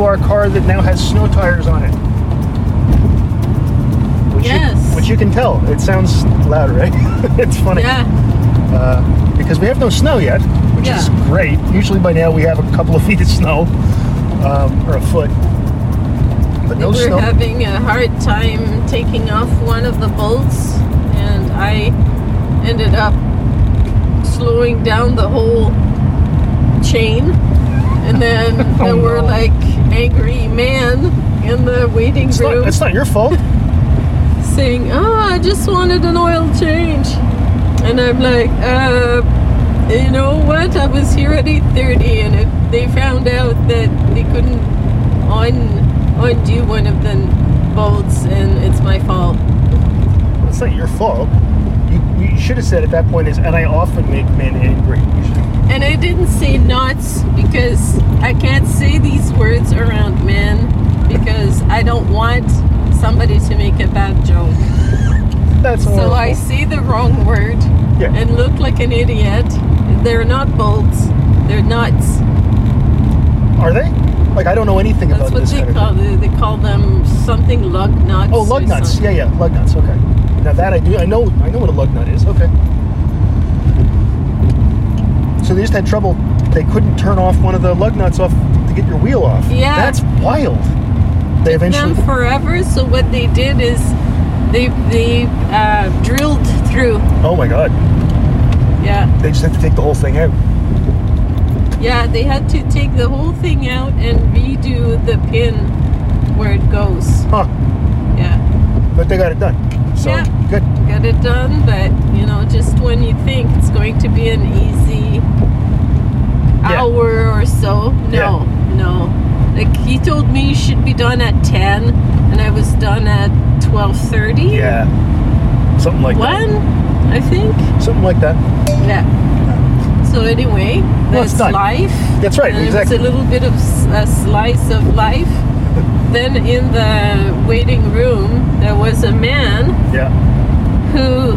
to our car that now has snow tires on it. Which Yes. You, which you can tell. It sounds loud, right? it's funny. Yeah. Uh, because we have no snow yet, which is great. Usually by now we have a couple of feet of snow, um, or a foot. But no snow. we're snow. having a hard time taking off one of the bolts, and I ended up slowing down the whole chain. And then Oh, there were no. like angry man in the waiting it's, not, room it's not your fault. saying, "Oh, I just wanted an oil change," and I'm like, "Uh, you know what? I was here at 8:30, and if they found out that they couldn't un undo one of the bolts, and it's my fault." It's not your fault. You, you should have said at that point is, and I often make men angry. You should- And I didn't say nuts because I can't say these words around men because I don't want somebody to make a bad joke. That's So. I say the wrong word Yeah. and look like an idiot. They're not bolts. They're nuts. Are they? Like I don't know anything That's about what this they kind call of they, they call them something lug nuts. Oh, lug nuts. something. Yeah, yeah, lug nuts. Okay. Now that I do, I know, I know what a lug nut is. Okay. So they just had trouble. They couldn't turn off one of the lug nuts off to get your wheel off. Yeah. That's wild. They eventually. them forever. So what they did is they they uh, drilled through. Oh my God! Yeah, They just have to take the whole thing out. yeah. They had to take the whole thing out and redo the pin where it goes. Huh? Yeah, But they got it done. So Yeah. good. got it done. But you know, just when you think it's going to be an easy Yeah. hour or so, no, no. Like he told me it should be done at ten, and I was done at twelve thirty. Yeah. Something like that One, I think. Something like that. Yeah. So anyway, that's done. life. That's right, And exactly. It's a little bit of a slice of life. then in the waiting room, there was a man Yeah. who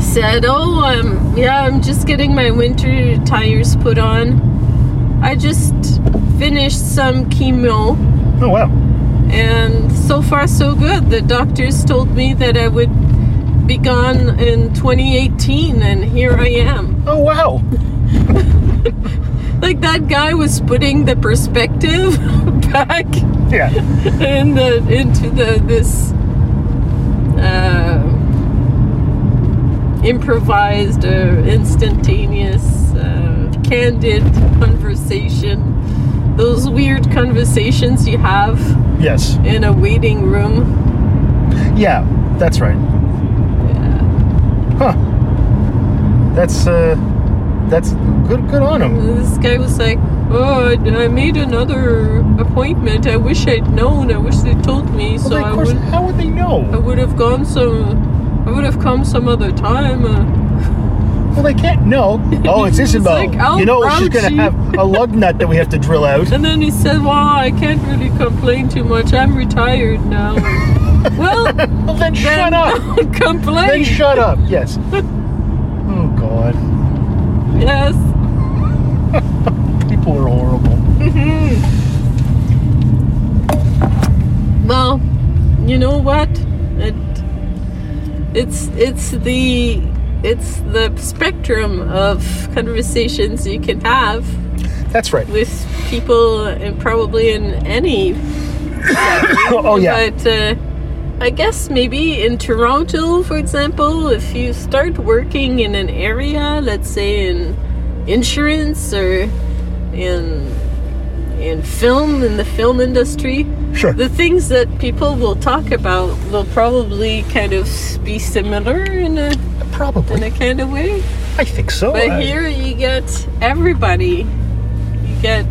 said, "Oh, um, yeah, I'm just getting my winter tires put on. I just finished some chemo." Oh wow. and so far so good. The doctors told me that I would be gone in 2018, and here I am. Oh wow. Like that guy was putting the perspective back Yeah. in the into the this uh, improvised or instantaneous, uh, candid conversation. Those weird conversations you have Yes. in a waiting room. Yeah. That's right. Yeah. Huh. That's uh. That's good. Good on him. This guy was like, "Oh, I, made another appointment. I wish I'd known. I wish they told me, Well, so of course. would How would they know? I would have gone some. I would have come some other time." Uh, Well, they can't know. Oh, it's Isabel. like, you know, she's gonna Grouchy. have a lug nut that we have to drill out. and then he said, "Well, I can't really complain too much. I'm retired now." well, Well, then shut up. complain. Then shut up. Yes. Oh God. yes. People are horrible. Well, you know what? It it's it's the it's the spectrum of conversations you can have That's right. with people and probably in any. Oh, yeah. But uh, I guess maybe in Toronto, for example, if you start working in an area, let's say in insurance or in in film in the film industry, Sure. the things that people will talk about will probably kind of be similar in a probably in a kind of way. I think so. But I- here you get everybody. You get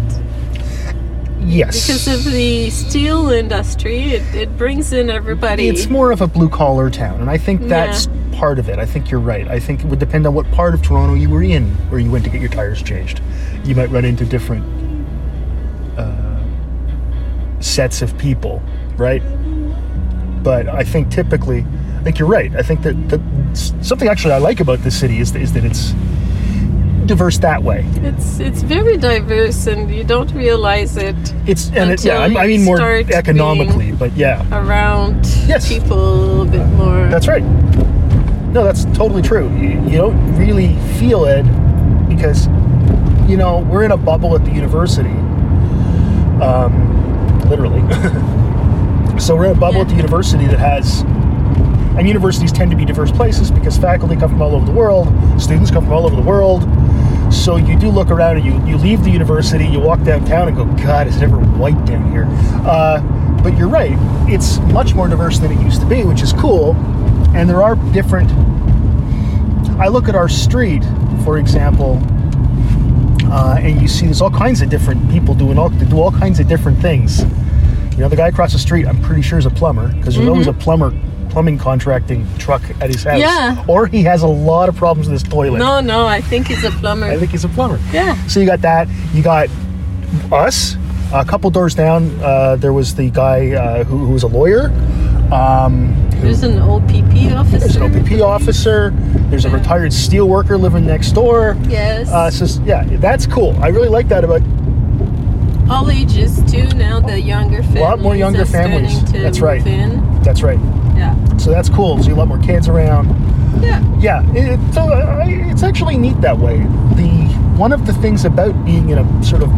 yes. because of the steel industry, it, it brings in everybody. It's more of a blue collar town, and I think Yeah. that's part of it. I think you're right. I think it would depend on what part of Toronto you were in, where you went to get your tires changed. You might run into different sets of people, right? But I think typically, I think you're right. I think that, that something actually I like about this city is, is that it's diverse that way. It's it's very diverse, and you don't realize it It's and it, yeah, I, I mean more economically, but yeah, around Yes. people a bit more. that's right. No, that's totally true. You, you don't really feel it because you know we're in a bubble at the university, um, literally. so we're in a bubble at the university that has. And universities tend to be diverse places because faculty come from all over the world, students come from all over the world. So you do look around and you, you leave the university, you walk downtown and go, God, is it ever white down here? Uh, but you're right, it's much more diverse than it used to be, which is cool. And there are different. I look at our street, for example, uh, and you see there's all kinds of different people doing all do all kinds of different things. You know, the guy across the street, I'm pretty sure is a plumber because there's always a plumber plumbing contracting truck at his house. Yeah. Or he has a lot of problems with his toilet. No, no, I think he's a plumber. I think he's a plumber. yeah. So you got that. You got us. A couple doors down, uh, there was the guy uh, who, who was a lawyer. Um, There's an OPP officer. there's an OPP officer. There's a Yeah. retired steel worker living next door. Yes. Uh, so yeah, that's cool. I really like that about All ages too. Now the younger families. A lot more younger families. That's right. That's right. Yeah. So that's cool. So you a lot more kids around. Yeah. Yeah, it, so uh, it's actually neat that way. The one of the things about being in a sort of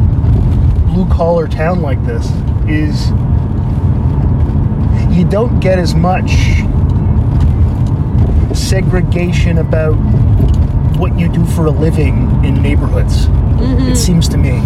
blue collar town like this is you don't get as much segregation about what you do for a living in neighborhoods. Mm-hmm. It seems to me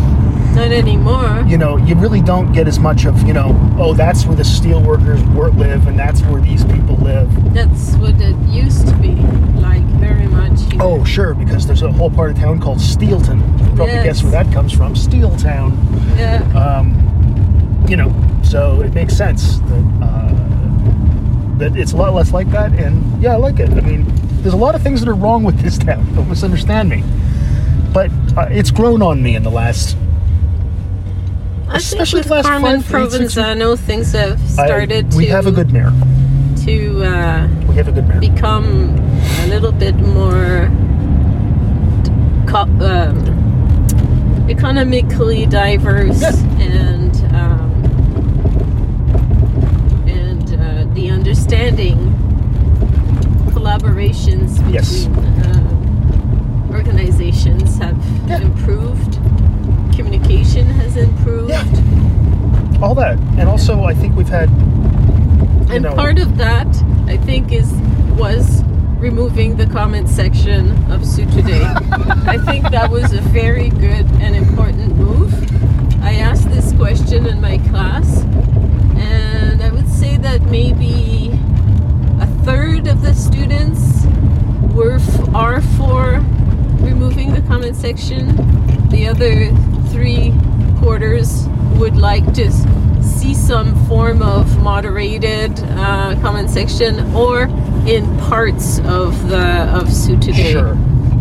Not anymore. you know, you really don't get as much of, you know, oh, that's where the steel workers work live and that's where these people live. That's what it used to be like very much. here. Oh, sure, because there's a whole part of town called Steelton. You can probably Yes. guess where that comes from. Steeltown. Yeah. Um, you know, so it makes sense that uh, that it's a lot less like that. And yeah, I like it. I mean, there's a lot of things that are wrong with this town. Don't misunderstand me. But uh, it's grown on me in the last. I especially think the with last Carmen five, eight, six- Provenzano, things have I- started we to have a good mayor. to uh, We have a good mayor. become a little bit more co- um, economically diverse Yeah. and um, and uh, the understanding collaborations between Yes. uh, organizations have Yeah. improved communication has improved Yeah. All that, and also I think we've had. And know, part of that i think is was removing the comment section of Sue Today. I think that was a very good and important move. I asked this question in my class, and I would say that maybe a third of the students were f- are for removing the comment section. The other three quarters would like to see some form of moderated uh, comment section or in parts of the of SooToday. Sure.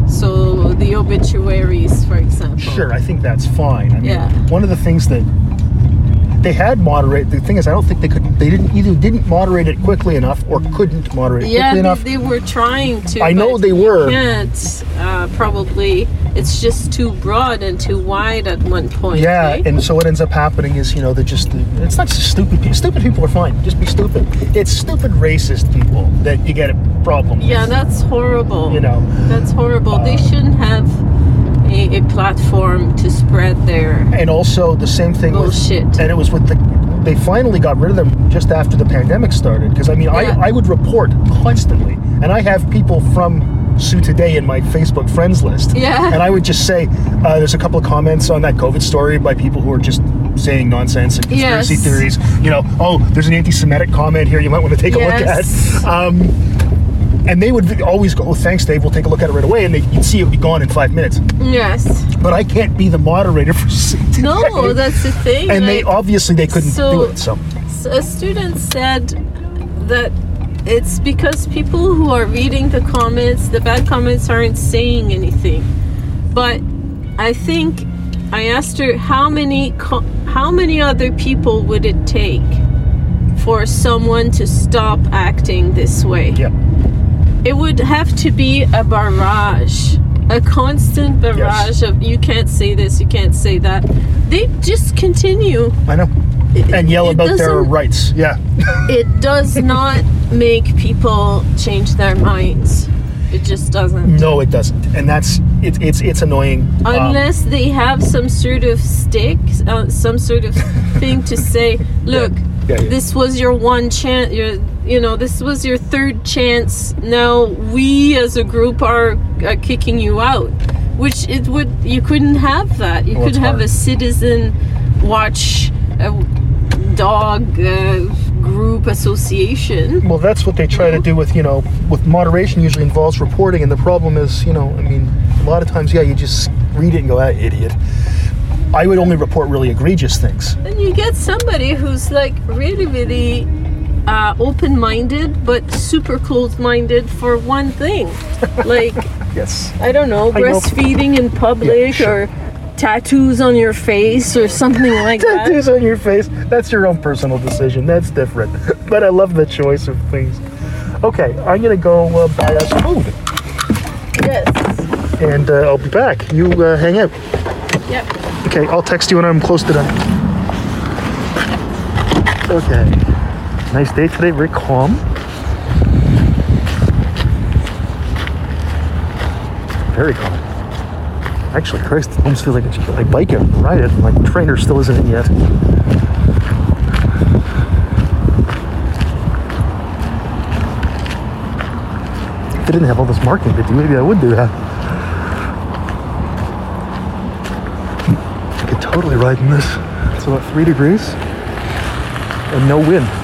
So the obituaries, for example. Sure, I think that's fine. I mean, Yeah. one of the things that they had moderate. The thing is, I don't think they could. They didn't either didn't moderate it quickly enough or couldn't moderate it Yeah, quickly they, enough. they were trying to. I know they were. Can't uh, probably. It's just too broad and too wide at one point. yeah, right? and so what ends up happening is, you know, they're just. It's not just stupid people. Stupid people are fine. Just be stupid. It's stupid racist people that you get a problem. yeah, with, that's horrible. You know. That's horrible. they Uh, shouldn't have a, a platform to spread their And also the same thing bullshit. with. And it was with the. They finally got rid of them just after the pandemic started. Because I mean, Yeah. I I would report constantly, and I have people from SooToday in my Facebook friends list. Yeah. And I would just say, uh, there's a couple of comments on that COVID story by people who are just saying nonsense and conspiracy Yes. theories. You know, oh, there's an anti-Semitic comment here. You might want to take a look at. Um, and they would always go, oh, thanks, Dave. We'll take a look at it right away. And they, you'd see it would be gone in five minutes. yes. But I can't be the moderator for Today. No, that's the thing. and they obviously they couldn't So- do it. So a student said that it's because people who are reading the comments, the bad comments aren't saying anything. But I think I asked her how many co- how many other people would it take for someone to stop acting this way? yeah, It would have to be a barrage a constant barrage of you can't say this, you can't say that. They just continue. I know. And yell It about their rights. Yeah. It does not make people change their minds. It just doesn't. No, it doesn't. And that's it's it's it's annoying. Um, Unless they have some sort of stick, uh, some sort of thing to say, look, Yeah, yeah. this was your one chance, your, you know, this was your third chance. Now we as a group are, are kicking you out. Which it would, you couldn't have that. You Well, could have hard. a citizen watch a dog uh, group association. well, that's what they try to do with you know with moderation. Usually involves reporting, and the problem is you know I mean a lot of times yeah you just read it and go ah idiot. I would only report really egregious things. And you get somebody who's like really, really uh, open minded, but super closed minded for one thing. like, Yes. I don't know, I know. breastfeeding in public Yeah, sure. or tattoos on your face or something like that. Tattoos on your face. That's your own personal decision. That's different. but I love the choice of things. Okay, I'm gonna go uh, buy us food, Yes. and uh, I'll be back. You uh, hang out. Yep. Okay, I'll text you when I'm close to done. Okay. Nice day today, very calm. Very calm. Actually, Christ, I almost feel like I get bike ride it. My trainer still isn't in yet. If I didn't have all this marking do, maybe I would do that. I could totally ride in this. It's about three degrees and no wind.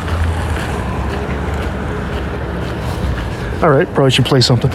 All right, probably should play something.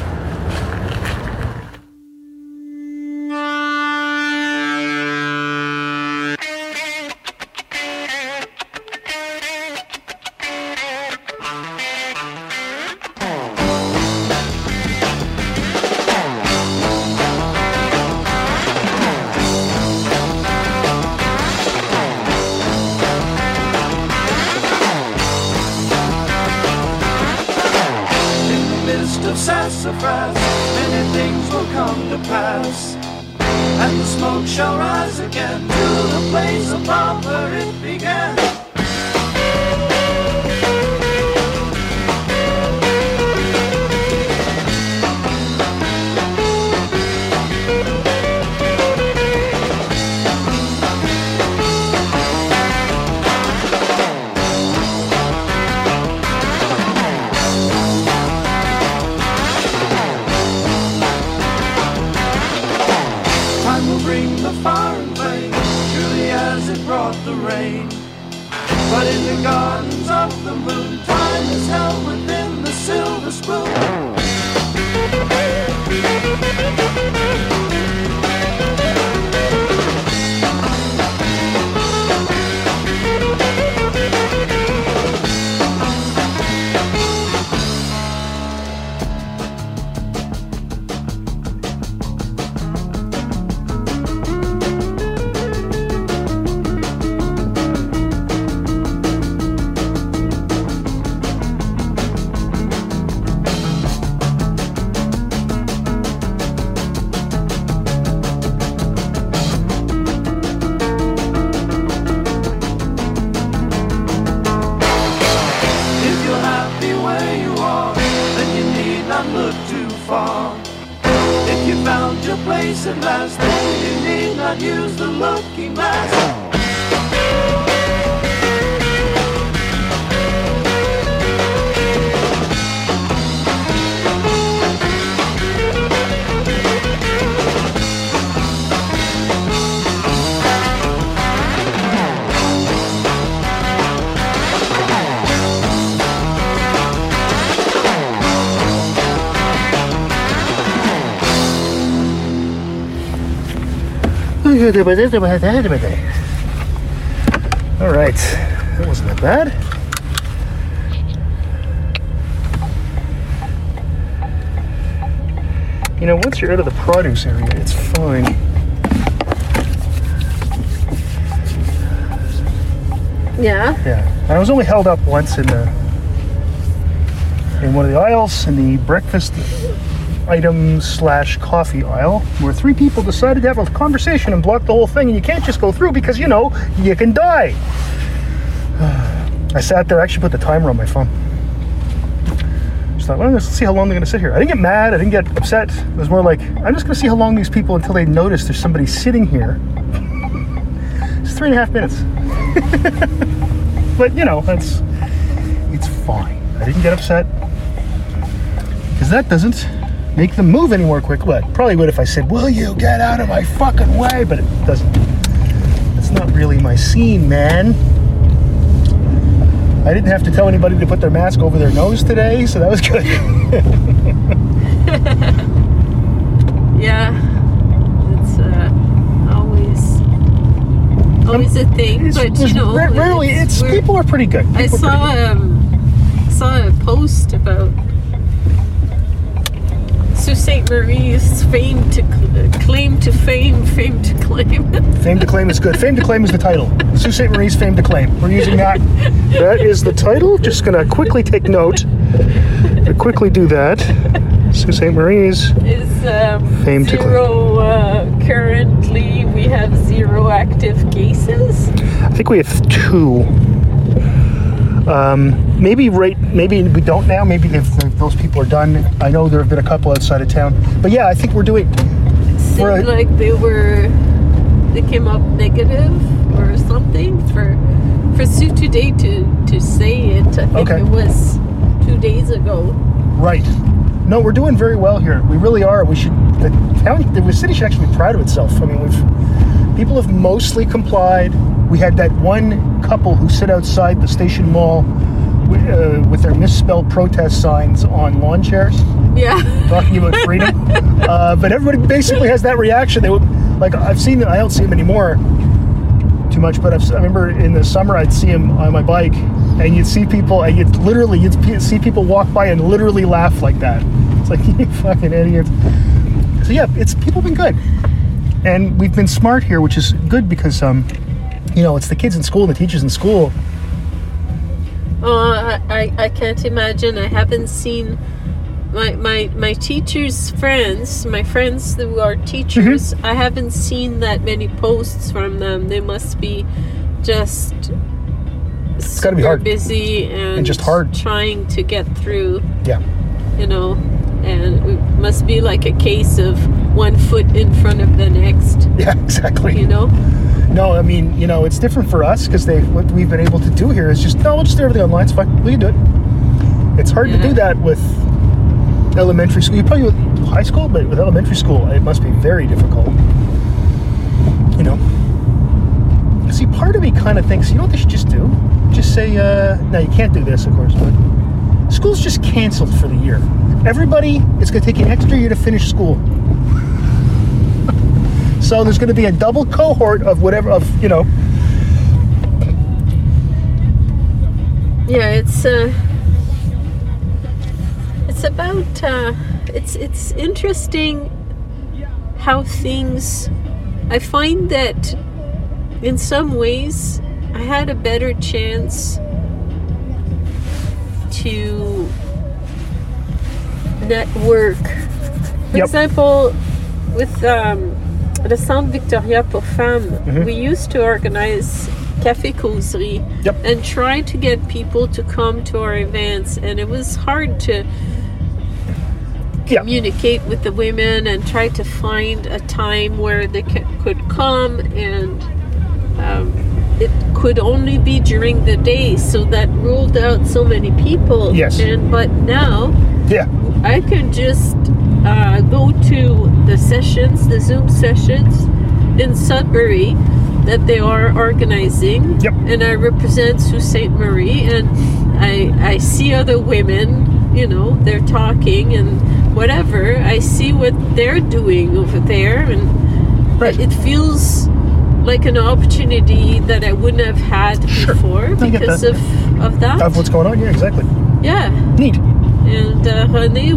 Bring the fire and flame, surely as it brought the rain. But in the gardens of the moon, time is held within the silver spoon. All right, that wasn't that bad. You know, once you're out of the produce area, it's fine. Yeah. Yeah, and I was only held up once in the in one of the aisles in the breakfast item slash coffee aisle where three people decided to have a conversation and block the whole thing, and you can't just go through because you know you can die. I sat there, I actually put the timer on my phone. Just thought, well, let's see how long they're gonna sit here. I didn't get mad, I didn't get upset. It was more like, I'm just gonna see how long these people until they notice there's somebody sitting here. It's three and a half minutes. but you know, that's it's fine. I didn't get upset. Because that doesn't make them move any more quick. But probably would if I said, Will you get out of my fucking way? But it doesn't. It's not really my scene, man. I didn't have to tell anybody to put their mask over their nose today, so that was good. Yeah, it's uh, always always a thing, It's- but you know, ra- rarely, it's we're- people are pretty good. I People pretty saw um, saw a post about Sault Ste. Marie's fame to cl- claim to fame, fame to claim. Fame to claim is good. Fame to claim is the title. Sault Ste. Marie's fame to claim. We're using that. That is the title. Just gonna quickly take note. Gonna quickly do that. Sault Ste. Marie's. is um, Fame to claim. zero. Uh, currently, we have zero active cases. I think we have two. Um, maybe right. Maybe we don't now. Maybe if, if those people are done. I know there have been a couple outside of town. But yeah, I think we're doing. Seemed Right. like they were they came up negative or something for for SooToday to to say it. I think Okay. it was two days ago. Right. No, we're doing very well here. We really are. We should. The town, the city should actually be proud of itself. I mean, we've people have mostly complied. We had that one couple who sit outside the station mall uh, with their misspelled protest signs on lawn chairs, Yeah. talking about freedom. uh, but everybody basically has that reaction. They would like. I've seen. them, I don't see them anymore too much, but I've, I remember in the summer I'd see him on my bike, and you'd see people, and you'd literally you'd see people walk by and literally laugh like that. It's like you fucking idiots. So yeah, it's people have been good, and we've been smart here, which is good because um, you know, it's the kids in school, and the teachers in school. Oh, I, I, can't imagine. I haven't seen my, my my teachers' friends, my friends who are teachers. Mm-hmm. I haven't seen that many posts from them. They must be just it's gotta be hard. busy and, just hard. trying to get through. Yeah, You know, and it must be like a case of one foot in front of the next. yeah, exactly. You know. No, I mean, you know, it's different for us because they what we've been able to do here is just no, we'll just do everything online. It's fine. We can do it. It's hard to do that with elementary school. You probably with high school, but with elementary school, it must be very difficult. You know. See, part of me kind of thinks, you know what they should just do? Just say, uh, no, you can't do this, of course, but school's just canceled for the year. Everybody, it's going to take an extra year to finish school. So there's going to be a double cohort of whatever of you know. Yeah, it's uh, it's about uh, it's it's interesting how things. I find that in some ways I had a better chance to network. For Yep. example, with um, the Centre Victoria pour Femmes, Mhm. we used to organize café causerie Yep. and try to get people to come to our events and it was hard to Yeah. communicate with the women and try to find a time where they c- could come and um, it could only be during the day so that ruled out so many people Yes. and but now Yeah. I can just uh, go to the sessions, the Zoom sessions in Sudbury that they are organizing. Yep. And I represent Sault Ste. Marie and I, I see other women, you know, they're talking and whatever. I see what they're doing over there and Right. it feels like an opportunity that I wouldn't have had Sure. before because of, of that. Of what's going on? Yeah, exactly. yeah Neat. and uh,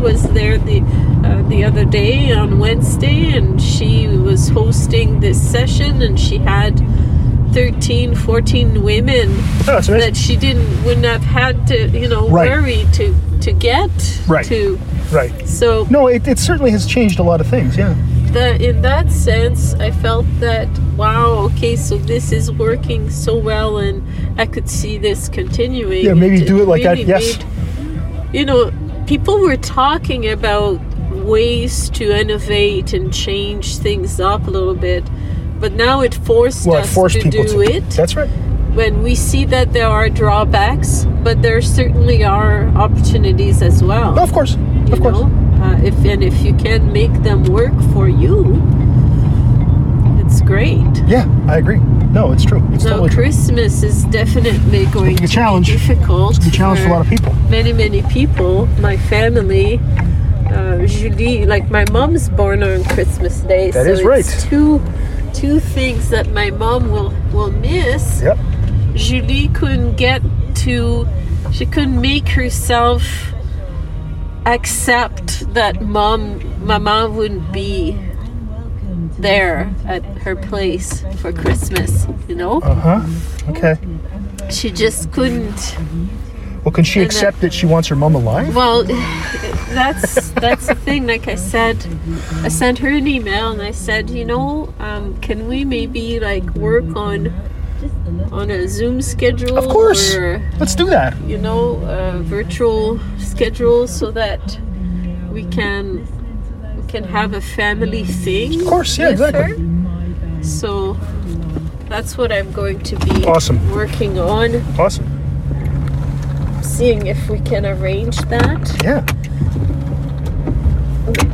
was there the uh, the other day on Wednesday, and she was hosting this session, and she had 13, 14 women Oh, that she didn't wouldn't have had to you know Right. worry to to get Right. to Right. So No, it, it certainly has changed a lot of things. Yeah. that in that sense, I felt that wow, okay, so this is working so well, and I could see this continuing. Yeah, maybe do it like that, really yes. made- you know, people were talking about ways to innovate and change things up a little bit, but now it forced Well, it us forced to do to. it. That's right. when we see that there are drawbacks, but there certainly are opportunities as well. No, of course. you Of course. uh, if and if you can make them work for you, it's great. Yeah, I agree. No, it's true. It's totally true. Christmas is definitely going be a to challenge. be difficult. It's a challenge for a lot of people. Many, many people. My family, uh, Julie, like my mom's born on Christmas Day, That so is it's right. two two things that my mom will will miss. Yep. Julie couldn't get to, she couldn't make herself accept that mom, mama wouldn't be there at her place for Christmas, you know? Uh huh. Okay. She just couldn't. Well, can she And accept that she wants her mom alive? Well, that's that's the thing. Like I said, I sent her an email and I said, you know, um, can we maybe like work on on a Zoom schedule? Of course. Or, Let's do that. you know, a virtual schedule so that we can we can have a family thing. Of course, yeah, exactly. her. So that's what I'm going to be Awesome. working on, Awesome. seeing if we can arrange that. Yeah.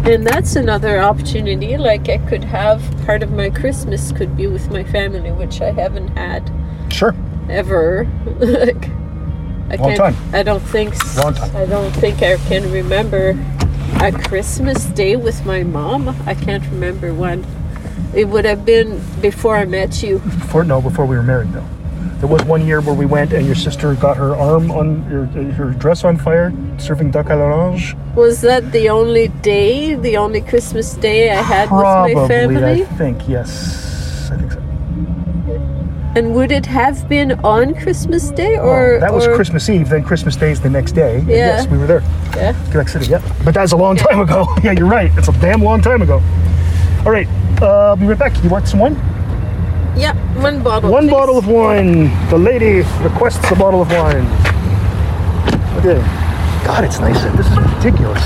And that's another opportunity. Like I could have part of my Christmas could be with my family, which I haven't had Sure. ever. like I Long can't. time. I don't think. Long time. I don't think I can remember a Christmas day with my mom. I can't remember when. It would have been before I met you. Before no, before we were married though. There was one year where we went and your sister got her arm on her, her dress on fire serving duck à l'orange. Was that the only day, the only Christmas day I had Probably, with my family? I think yes. I think so. And would it have been on Christmas Day or that was or- Christmas Eve. Then Christmas Day is the next day. Yeah. Yes, we were there. Yeah. Quebec City. Yeah. But that's a long time ago. yeah, you're right. It's a damn long time ago. All right. Uh, I'll be right back. You want some wine? Yeah, one bottle. One please. bottle of wine. The lady requests a bottle of wine. Okay. God, it's nice. This is ridiculous.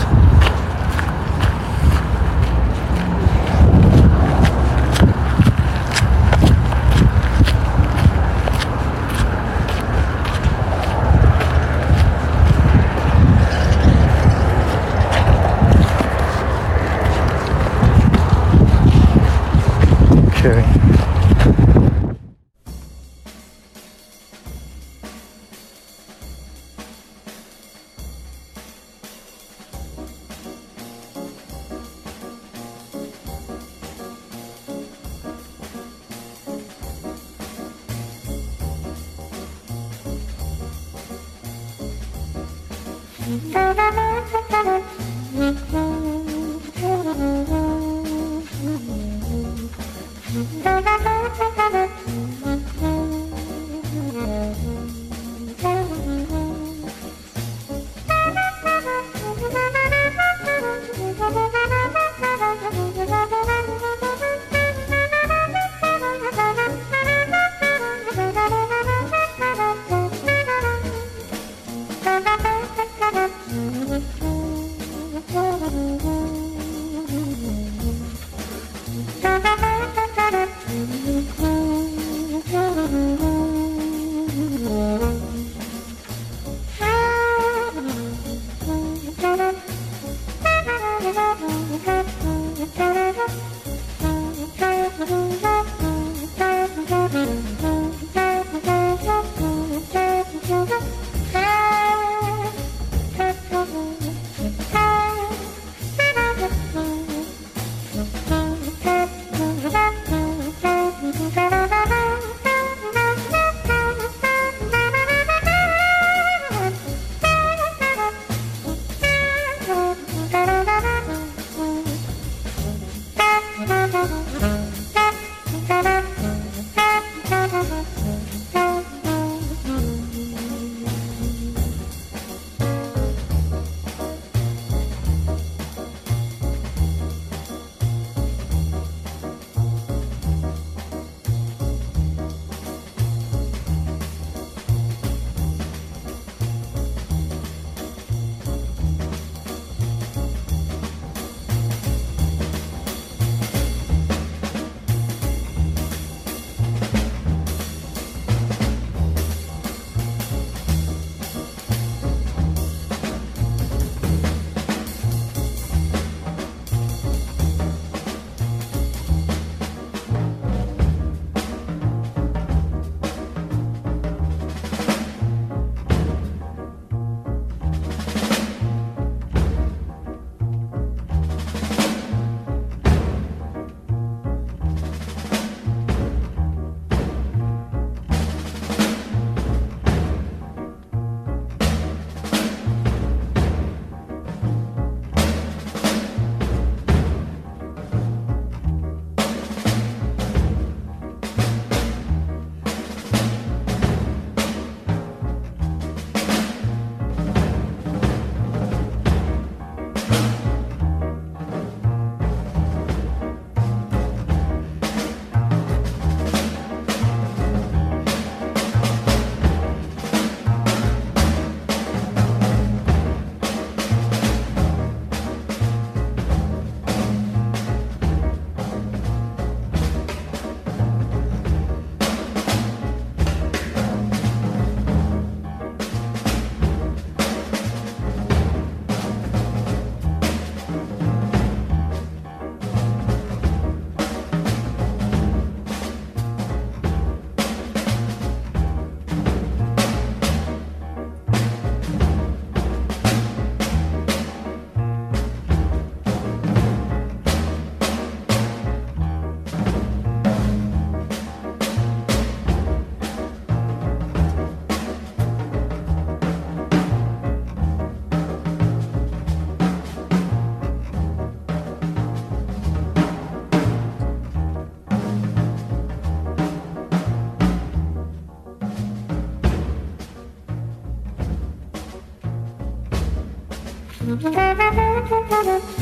Okay, good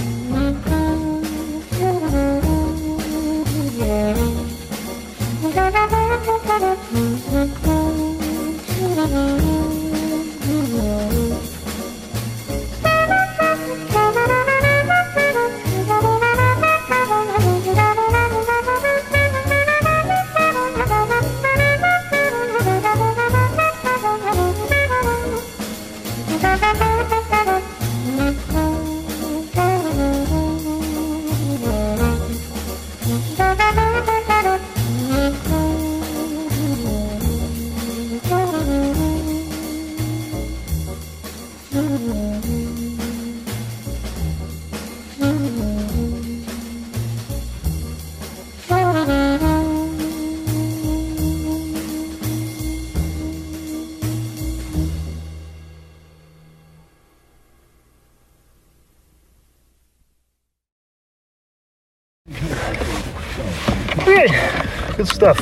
stuff.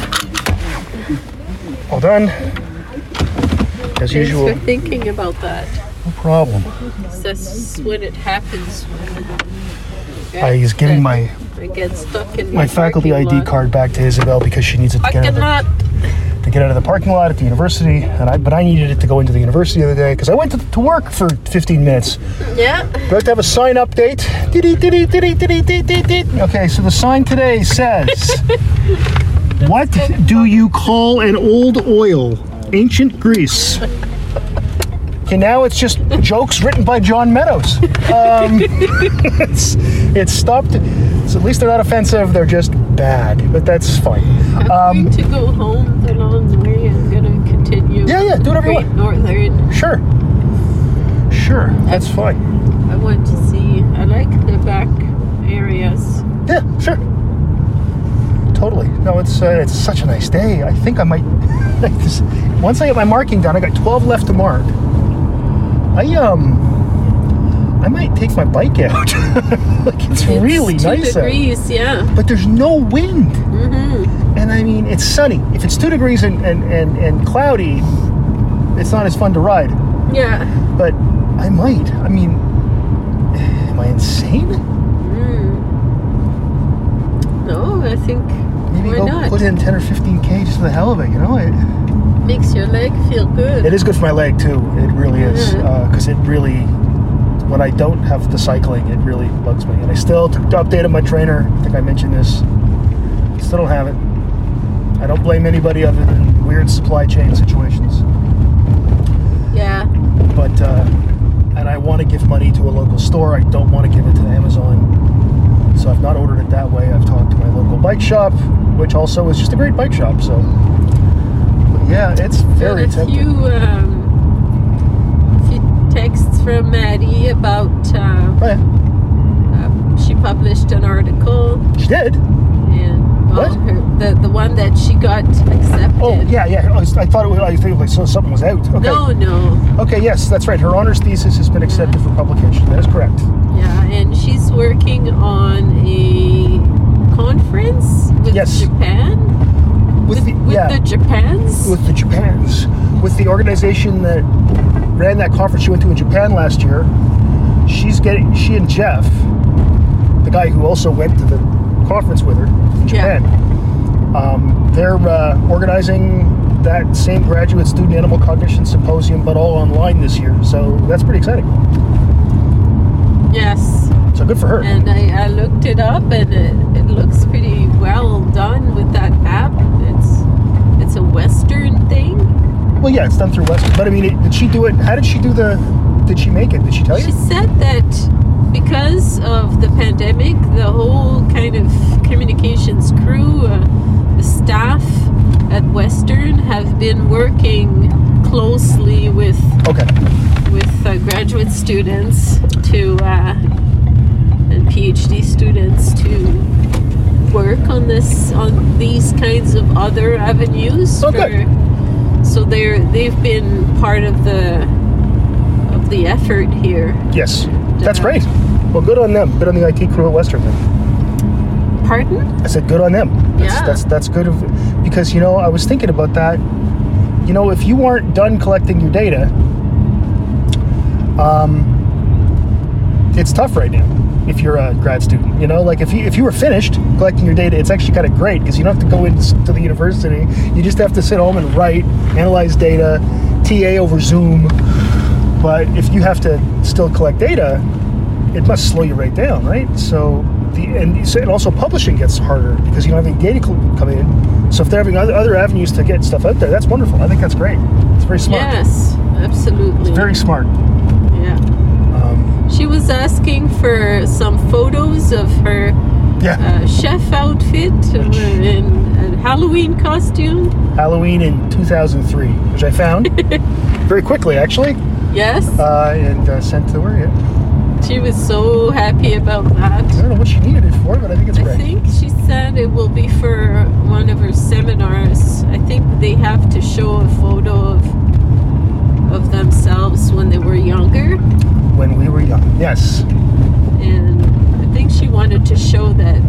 All done. As Thanks usual, for thinking about that. no problem. That's when it happens. I was giving my I get stuck in my faculty ID lot. card back to Isabel because she needs it to I get, out of the, to get out of the parking lot at the university, and I but I needed it to go into the university the other day because I went to, to work for 15 minutes. Yeah. Do I have to have a sign update? Okay, so the sign today says, "What do you call an old oil? Ancient Greece." Okay, now it's just jokes written by John Meadows. Um, it's it's stopped. So at least they're not offensive. They're just bad, but that's fine. I'm going to go home the long way. I'm going to continue. Um, Yeah, yeah, do whatever you want. Northern. Sure, sure, that's fine. I want to see. I like the back areas. Yeah, sure. Totally. No, it's uh, it's such a nice day. I think I might. once I get my marking done, I got 12 left to mark. I um, I might take my bike out. like it's, It's really two nice out, degrees. Yeah. but there's no wind, Mm-hmm. and I mean it's sunny. If it's two degrees and and and, and cloudy, it's not as fun to ride. Yeah. But I might. I mean, am I insane? Mm. No, I think Maybe why go not? put in 10 or 15k just for the hell of it. You know, it, Makes your leg feel good. it is good for my leg too. It really is because it really. When I don't have the cycling, it really bugs me. And I still t- updated my trainer. I think I mentioned this. Still don't have it. I don't blame anybody other than weird supply chain situations. Yeah. But uh, and I want to give money to a local store. I don't want to give it to Amazon. So I've not ordered it that way. I've talked to my local bike shop, which also is just a great bike shop. So but yeah, it's very Got a tempting. few, um, few texts from Maddie about. Uh, Oh, yeah. uh, she published an article, She did. and well, What? her, the the one that she got accepted. Oh yeah, yeah. I, I thought it was. I think like so something was out. Okay. No, no. Okay. Yes, that's right. Her honors thesis has been accepted for publication. That is correct. Yeah, and she's working on a conference with Yes. Japan. With the with yeah. the Japans. with the Japans, with the organization that ran that conference she went to in Japan last year. She's getting she and Jeff, the guy who also went to the conference with her in Yeah. Japan. Um, they're uh, organizing that same graduate student animal cognition symposium, but all online this year. So that's pretty exciting. Yes. So good for her. And I, I looked it up, and it, it looks pretty well done with that app. It's it's a Western thing. Well, yeah, it's done through Western. But I mean, it, did she do it? How did she do the? Did she make it? Did she tell you? She said that because of the pandemic, the whole kind of communications crew, uh, the staff at Western have been working closely with Okay. With uh, graduate students to uh, and PhD students to work on this on these kinds of other avenues. Oh, good. so they're they've been part of the of the effort here. Yes. That's Yeah. great. Well, good on them. Good on the IT crew at Western. Then. Pardon? I said, good on them. That's, Yeah. that's that's good of because you know I was thinking about that. You know, if you aren't done collecting your data, um, it's tough right now if you're a grad student. You know, like if you if you were finished collecting your data, it's actually kind of great because you don't have to go into the university. You just have to sit home and write, analyze data, TA over Zoom. But if you have to still collect data, it must slow you right down, right? So the and so- and also publishing gets harder because you don't have any data coming in. So if they're having other, other avenues to get stuff out there, that's wonderful. I think that's great. It's very smart. Yes, absolutely. It's Very smart. Was asking for some photos of her yeah. uh, chef outfit uh, in a Halloween costume. Halloween in 2003, which I found very quickly, actually, Yes, uh, and uh, sent to her. Yeah. she was so happy about that. I don't know what she needed it for, but I think it's I great. think she said it will be for one of her seminars. I think they have to show a photo of of themselves when they were younger, When we were young, yes. and I think she wanted to show that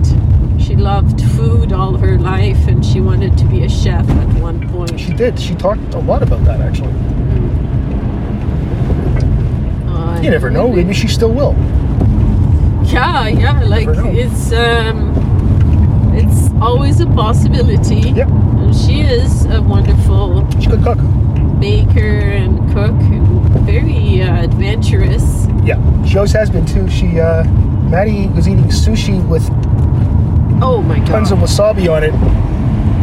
she loved food all her life, and she wanted to be a chef at one point. She did. She talked a lot about that, actually. Uh, You never know. Maybe she still will. Yeah, yeah. Like it's um, it's always a possibility. Yep. And she is a wonderful She could cook. baker and cook, and very uh, adventurous. Yeah. She always has been, too. She, uh, Maddie was eating sushi with Oh my god! tons of wasabi on it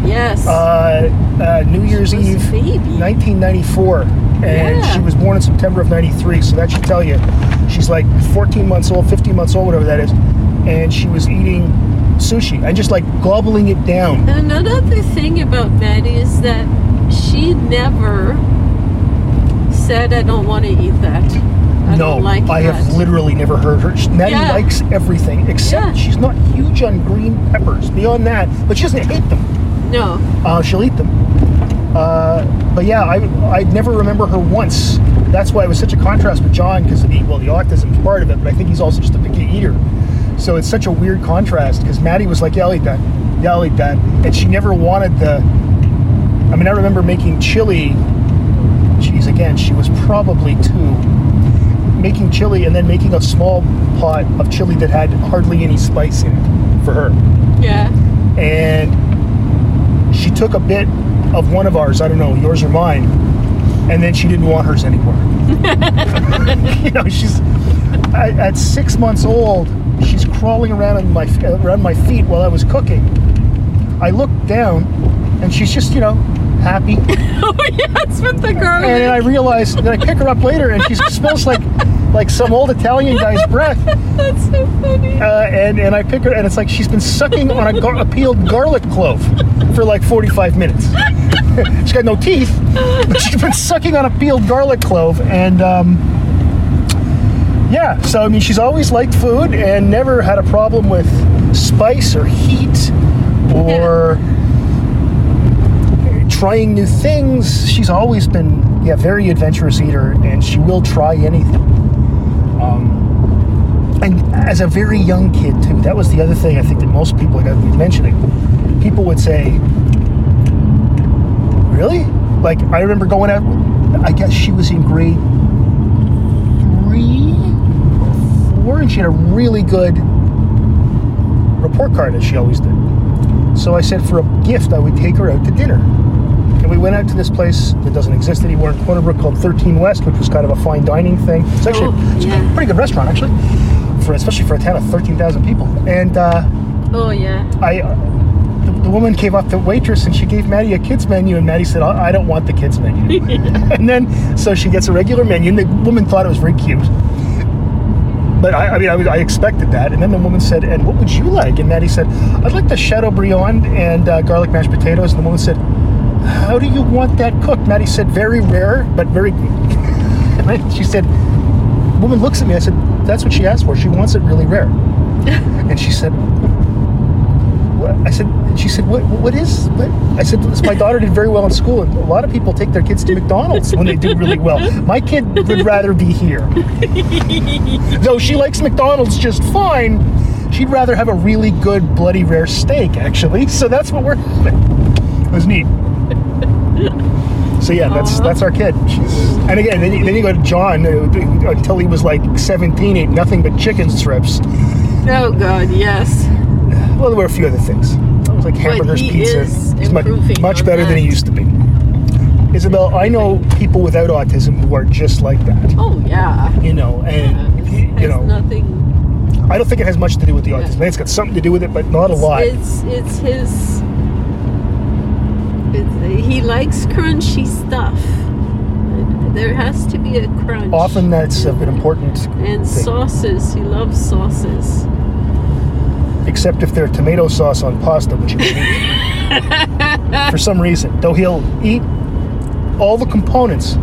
yes. uh, uh, New Year's Eve, baby. 1994. And Yeah. she was born in September of 93. So that should tell you. She's like 14 months old, 15 months old, whatever that is. And she was eating sushi and just like gobbling it down. And another thing about Maddie is that she never said, "I don't want to eat that." I no, don't like I that. have literally never heard her. Maddie Yeah. likes everything except Yeah. she's not huge on green peppers. Beyond that, but she doesn't hate them. No. Uh, she'll eat them. Uh, but yeah, I I never remember her once. That's why it was such a contrast with John because the well, the autism is part of it, but I think he's also just a picky eater. So it's such a weird contrast because Maddie was like, "Yeah, I'll eat that. Yeah, I'll eat that," and she never wanted the. I mean, I remember making chili. Again, she was probably two. Making chili and then making a small pot of chili that had hardly any spice in it for her Yeah. and she took a bit of one of ours, I don't know, yours or mine, and then she didn't want hers anymore. you know, she's at, at six months old. She's crawling around on my around my feet while I was cooking. I looked down, and she's just you know happy. Oh yes, with the garlic. And then I realized that I pick her up later, and she smells like like some old Italian guy's breath. That's so funny. uh, and and I pick her, and it's like she's been sucking on a, gar- a peeled garlic clove for like 45 minutes. she's got no teeth, but she's been sucking on a peeled garlic clove, and um, yeah. So I mean, she's always liked food and never had a problem with spice or heat or trying new things. She's always been yeah very adventurous eater, and she will try anything. Um, and as a very young kid too that was the other thing i think that most people been mentioning. People would say really? Like i remember going out i guess she was in grade three four and she had a really good report card as she always did. So i said for a gift. I would take her out to dinner and we went out to this place that doesn't exist anymore in Corner Brook called 13 West, which was kind of a fine dining thing. It's actually Oh, it's a pretty good restaurant, actually, for especially for a town of 13,000 people. And uh, Oh yeah. I, uh, the, the woman came up, to the waitress, and she gave Maddie a kids menu, and Maddie said, "I I don't want the kids menu." and then so she gets a regular menu, and the woman thought it was very cute. But I, I mean, I, I expected that. And then the woman said, "And what would you like?" And Maddie said, "I'd like the Chateaubriand and uh, garlic mashed potatoes." And the woman said, "How do you want that cooked?" Maddie said, "Very rare, but very." she said, "Woman looks at me." I said, "That's what she asked for. She wants it really rare." and she said, what? I said, she said, what, what is, what? I said, my daughter did very well in school, and a lot of people take their kids to McDonald's when they do really well. My kid would rather be here. Though she likes McDonald's just fine, she'd rather have a really good bloody rare steak, actually. So that's what we're having. It was neat. So yeah, that's Aw. that's our kid. She's, and again, then you, then you go to John uh, until he was like 17, ate nothing but chicken strips. Oh God, yes. Well, there were a few other things. It was like hamburgers, he pizza. is He's much, much better than he used to be. Isabel, I know people without autism who are just like that. Oh yeah. You know, and Yeah, you know, nothing. I don't think it has much to do with the autism. Think it's got something to do with it, but not a lot. It's it's his. It's, he likes crunchy stuff. There has to be a crunch. Often that's an important And thing. sauces. He loves sauces. except if they're tomato sauce on pasta, which he won't eat. For some reason. Though he'll eat all the components.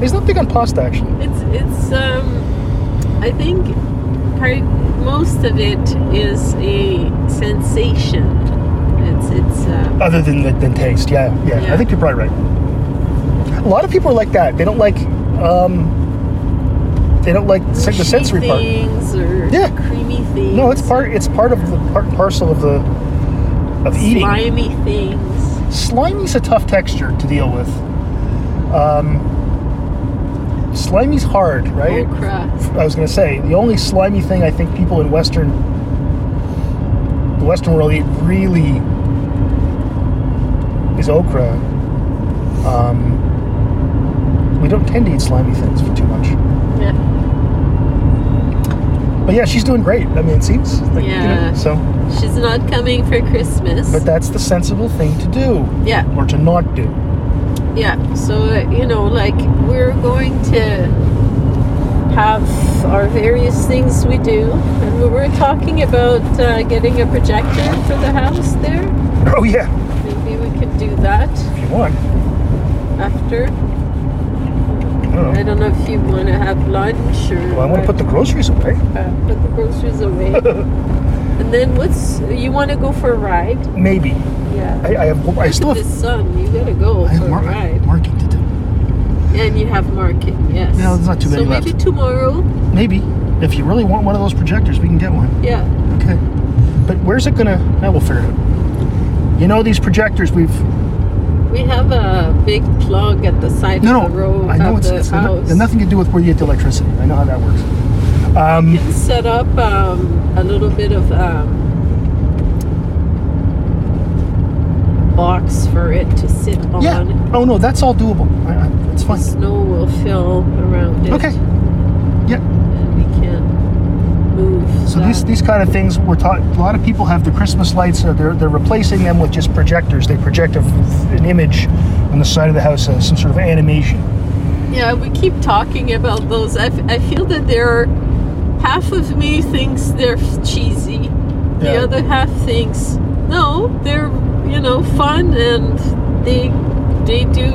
He's not big on pasta, actually. It's it's um. I think part most of it is a sensation. It's it's. Uh, Other than, than taste, yeah, yeah, I think you're probably right. A lot of people are like that. They don't like, um, they don't like the sensory part. things or Yeah. creamy things. No, it's part. It's part of the part and parcel of the of eating. slimy things. Slimy's a tough texture to deal with. Um, slimy's hard, right? Okra. I was going to say the only slimy thing I think people in Western, the Western world eat really is okra. Um, we don't tend to eat slimy things for too much. Yeah. But yeah, she's doing great. I mean, it seems like you Yeah. know. So, She's not coming for Christmas. but that's the sensible thing to do, yeah. or to not do. Yeah. So uh, you know, like we're going to have our various things we do, and we were talking about uh, getting a projector for the house there. Oh yeah, could do that if you want. after. I don't know. I don't know if you want to have lunch or. Well, I want to put the groceries away. uh, put the groceries away. and then what's you want to go for a ride? Maybe. Yeah. I, I have. I still have. the sun. You gotta go I have for mar- a ride. marking to do. And you have marking, yes. Yeah, there's not too many so many maybe left. tomorrow. Maybe. If you really want one of those projectors, we can get one. Yeah. Okay. But where's it gonna? Now we'll figure it out. You know these projectors we've. We have a big plug at the side No, of the no. road I know it's, the it's house. got nothing to do with where you get the electricity. I know how that works. Um, You can set up um, a little bit of um, box for it to sit on. yeah. Oh no, that's all doable. I, I, it's The fine. snow will fill around it. Okay. Yeah. And we can't move. So that. these these kind of things we're taught. A lot of people have the Christmas lights. They're they're replacing them with just projectors. They project a, an image on the side of the house, uh, some sort of animation. Yeah, we keep talking about those. I, f- I feel that there are half of me thinks they're cheesy. The Yeah. other half thinks no, they're you know fun and they they do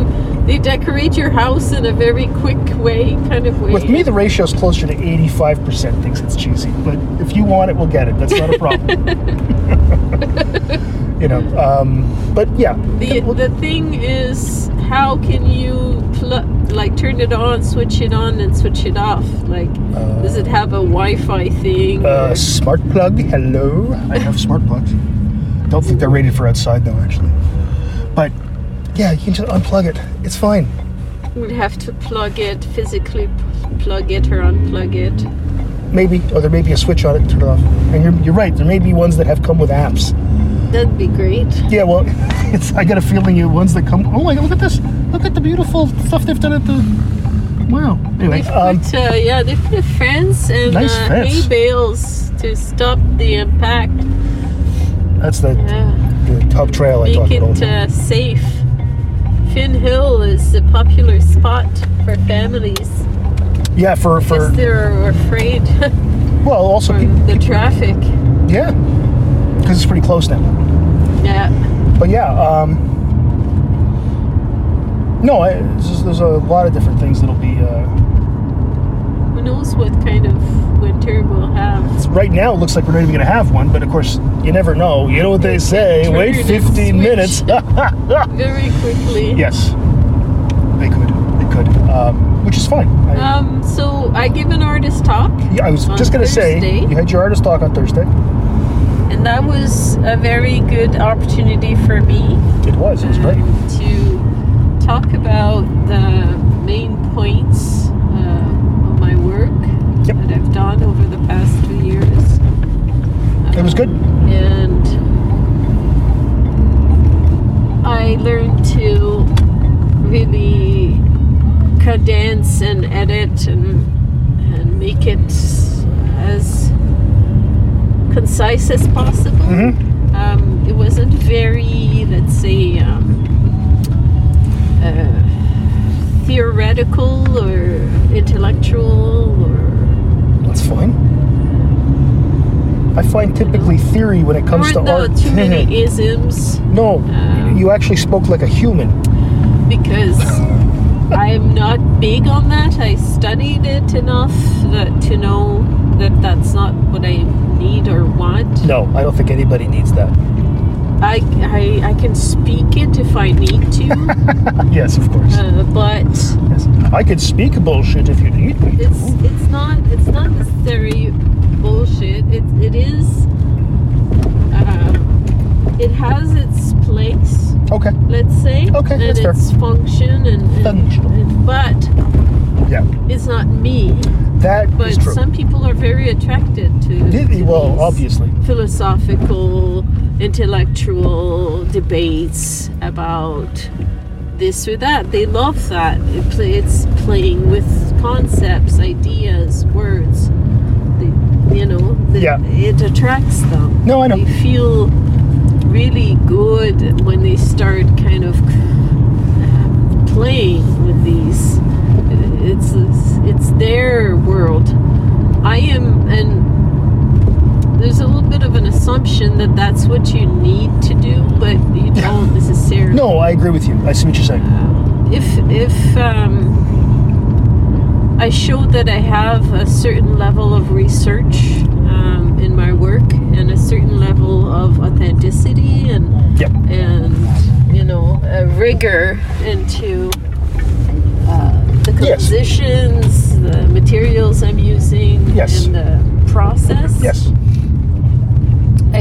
they decorate your house in a very quick way, kind of way. With me, the ratio is closer to 85% thinks it's cheesy. But if you want it, we'll get it. That's not a problem. you know, um, but yeah. the, We'll- the thing is, how can you pl- like turn it on, switch it on, and switch it off? Like, Uh, does it have a Wi-Fi thing? Uh, smart plug. Hello. I have smart plugs. Don't think they're rated for outside though, actually. But yeah, you can just unplug it. It's fine. We'd have to plug it physically, plug it or unplug it. Maybe, or there may be a switch on it to turn it off. And you're, you're right. There may be ones that have come with apps. That'd be great. Yeah, well, it's. I got a feeling you ones that come. Oh my God! Look at this! Look at the beautiful stuff they've done at the. Wow. Anyway, They um, put, uh, yeah, they put a fence and Nice uh, fence. hay bales to stop the impact. that's the, Yeah, the top trail I make about. all the it uh, safe. Finn Hill is a popular spot for families yeah, for for because they're afraid well, also the traffic. yeah, because it's pretty close now. Yeah, But yeah, um, no, I, just- there's a lot of different things that'll be. Uh, who knows what kind of winter we'll have. right now, it looks like we're not even going to have one, but of course, you never know. You know what they say? Wait 15 minutes. Very quickly. yes, they could. They could, um, which is fine. I, Um, so I give an artist talk, yeah, I was just going to say, you had your artist talk on Thursday. and that was a very good opportunity for me It was. It was great. um, to talk about the main points uh, of my work Yep. that I've done over the past two years. It was good. And I learned to really condense and edit and, and make it as concise as possible. Mhm. Um, it wasn't very, let's say, um, uh, theoretical or intellectual or That's fine. I find typically theory when it comes to weren't art. too many isms no, Um, you actually spoke like a human. because I'm not big on that. I studied it enough that to know that that's not what I need or want. No, I don't think anybody needs that. I, I, I can speak it if I need to, yes, of course. uh, but yes. I could speak bullshit if you need me. it's it's not it's not necessarily bullshit. It it is. Um, it has its place, Okay. let's say, Okay, and that's fair. its function, and, and- Functional. and- but Yeah. it's not me. That is But true. some people are very attracted to, Did- to well, obviously. philosophical, intellectual debates about this or that. They love that. It play, it's playing with concepts, ideas, words. They, you know, the, Yeah. it attracts them. No, I know. They feel really good when they start kind of that that's what you need to do, but you don't necessarily. No, I agree with you. I see what you're saying. If if um, I show that I have a certain level of research um, in my work and a certain level of authenticity and Yep. and you know a rigor into uh, the Yes. compositions, the materials I'm using, Yes. and the process. Yes.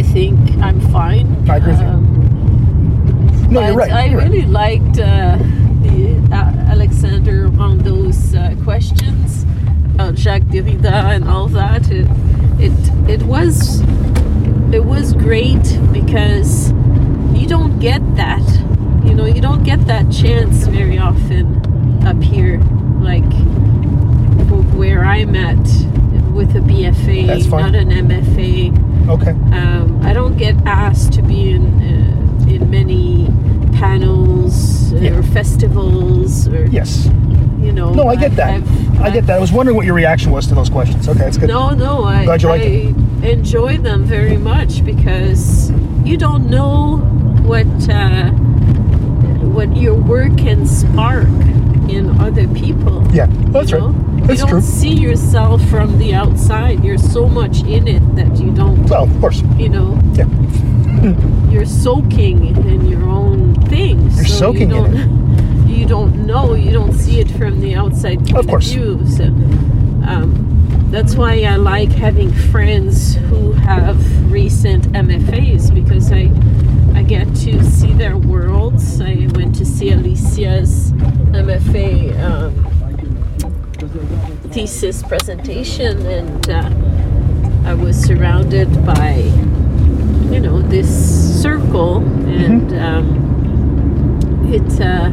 I think I'm fine. I agree. Um, No, you're right. I you're right. really liked uh, the uh, Alexander Rondeau's uh, questions about Jacques Derrida and all that. It, it it was it was great because you don't get that. You know, you don't get that chance very often up here, like where I'm at with a BFA, That's fine. not an MFA. Okay. Um, I don't get asked to be in uh, in many panels Yeah. or festivals or Yes. you know. No, I get that. I've- I get that. I was wondering what your reaction was to those questions. Okay, that's good. No, no, I, Glad you like I enjoy them very much because you don't know what uh, what your work can spark in other people. Yeah, that's right. know? That's you don't true. see yourself from the outside. You're so much in it that you don't, Well, of course. you know, Yeah. you're soaking in your own things. You're so soaking you in don't, You don't know. You don't see it from the outside point Of course. view. So um, that's why I like having friends who have recent MFAs because I I get to see their worlds. I went to see Alicia's MFA um, thesis presentation, and uh, I was surrounded by you know this circle, and um, it. Uh,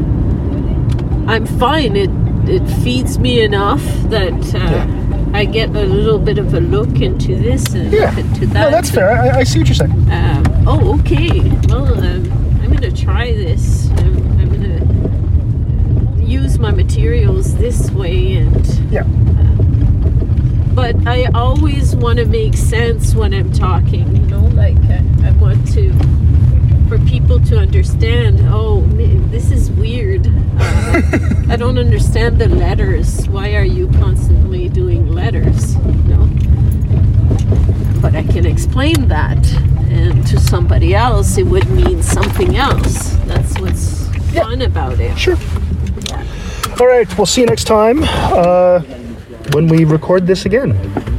I'm fine. It it feeds me enough that uh, Yeah. I get a little bit of a look into this and Yeah. into that. No, that's fair. I, I see what you're saying. Um, oh, okay. Well, um, I'm gonna try this. Gonna use my materials this way, and Yeah. but I always want to make sense when I'm talking. You know, like I, I want to for people to understand. Oh, this is weird. Uh, I don't understand the letters. Why are you constantly doing letters? You know. But I can explain that, and to somebody else, it would mean something else. That's what's Yeah. fun about it. Sure. All right. We'll see you next time uh, when we record this again.